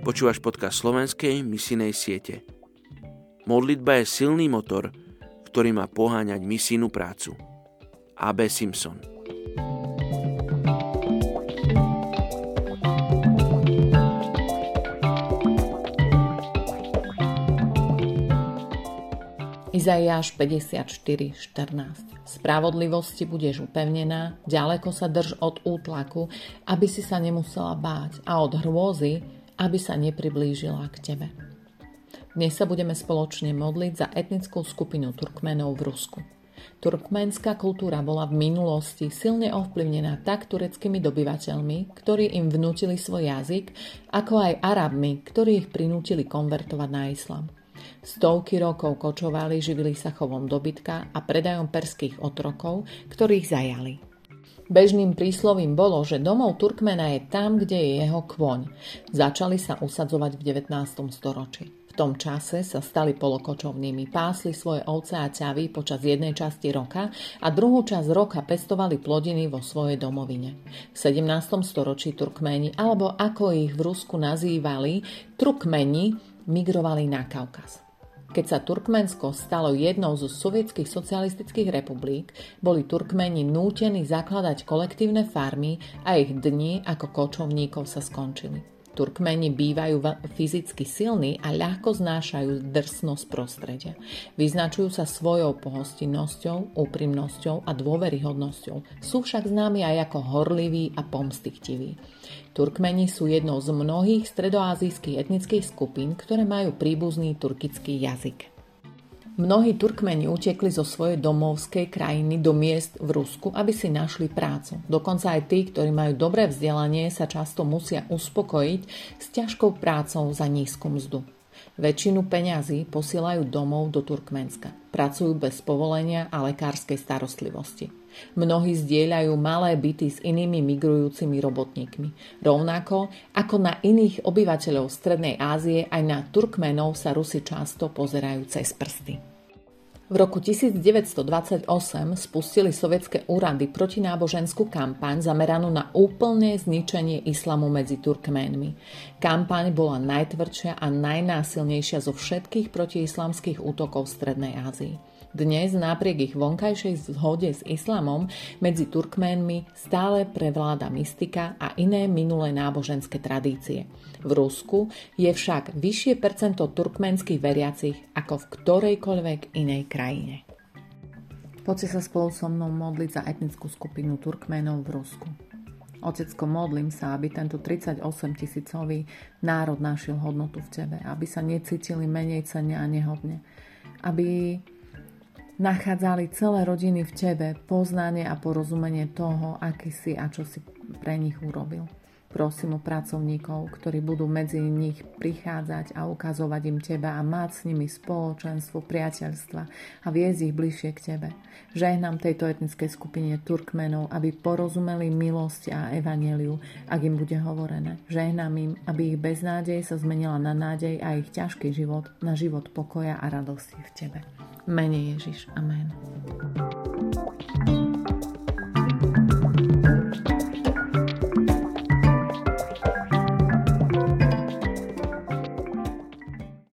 Počúvaš podcast slovenskej misijnej siete. Modlitba je silný motor, ktorý má poháňať misijnú prácu. A.B. Simpson Izaiáš 54.14 Spravodlivosti budeš upevnená, ďaleko sa drž od útlaku, aby si sa nemusela báť a od hrôzy, aby sa nepriblížila k tebe. Dnes sa budeme spoločne modliť za etnickú skupinu Turkmenov v Rusku. Turkmenská kultúra bola v minulosti silne ovplyvnená tak tureckými dobyvateľmi, ktorí im vnútili svoj jazyk, ako aj Arabmi, ktorí ich prinútili konvertovať na islam. Stovky rokov kočovali, živili sa chovom dobytka a predajom perských otrokov, ktorých zajali. Bežným príslovím bolo, že domov Turkmena je tam, kde je jeho kvoň. Začali sa usadzovať v 19. storočí. V tom čase sa stali polokočovnými, pásli svoje ovce a ťavy počas jednej časti roka a druhú časť roka pestovali plodiny vo svojej domovine. V 17. storočí Turkmeni, alebo ako ich v Rusku nazývali, Turkmeni, migrovali na Kaukaz. Keď sa Turkmensko stalo jednou zo sovietských socialistických republik, boli Turkmeni nútení zakladať kolektívne farmy a ich dni ako kočovníkov sa skončili. Turkmeni bývajú fyzicky silní a ľahko znášajú drsnosť prostredia. Vyznačujú sa svojou pohostinnosťou, úprimnosťou a dôveryhodnosťou. Sú však známi aj ako horliví a pomstichtiví. Turkmeni sú jednou z mnohých stredoazijských etnických skupín, ktoré majú príbuzný turkický jazyk. Mnohí Turkmeni utekli zo svojej domovskej krajiny do miest v Rusku, aby si našli prácu. Dokonca aj tí, ktorí majú dobré vzdelanie, sa často musia uspokojiť s ťažkou prácou za nízku mzdu. Väčšinu peňazí posielajú domov do Turkmenska. Pracujú bez povolenia a lekárskej starostlivosti. Mnohí zdieľajú malé byty s inými migrujúcimi robotníkmi. Rovnako ako na iných obyvateľov Strednej Ázie, aj na Turkmenov sa Rusi často pozerajú cez prsty. V roku 1928 spustili sovietské úrady protináboženskú kampaň zameranú na úplné zničenie islamu medzi Turkménmi. Kampaň bola najtvrdšia a najnásilnejšia zo všetkých protiislamských útokov v Strednej Ázii. Dnes napriek ich vonkajšej zhode s islamom medzi Turkménmi stále prevláda mystika a iné minulé náboženské tradície. V Rusku je však vyššie percento turkmenských veriacich ako v ktorejkoľvek inej krajine. Poďte sa spolu so mnou modliť za etnickú skupinu Turkmenov v Rusku. Otecko, modlím sa, aby tento 38 tisícový národ našiel hodnotu v Tebe, aby sa necítili menej cene a nehodne, aby nachádzali celé rodiny v tebe poznanie a porozumenie toho, aký si a čo si pre nich urobil. Prosím o pracovníkov, ktorí budú medzi nich prichádzať a ukazovať im teba a mať s nimi spoločenstvo, priateľstva a viesť ich bližšie k tebe. Žehnám tejto etnickej skupine Turkmenov, aby porozumeli milosti a evaneliu, ak im bude hovorené. Žehnám im, aby ich beznádej sa zmenila na nádej a ich ťažký život na život pokoja a radosti v tebe. Mene Ježiš. Amen.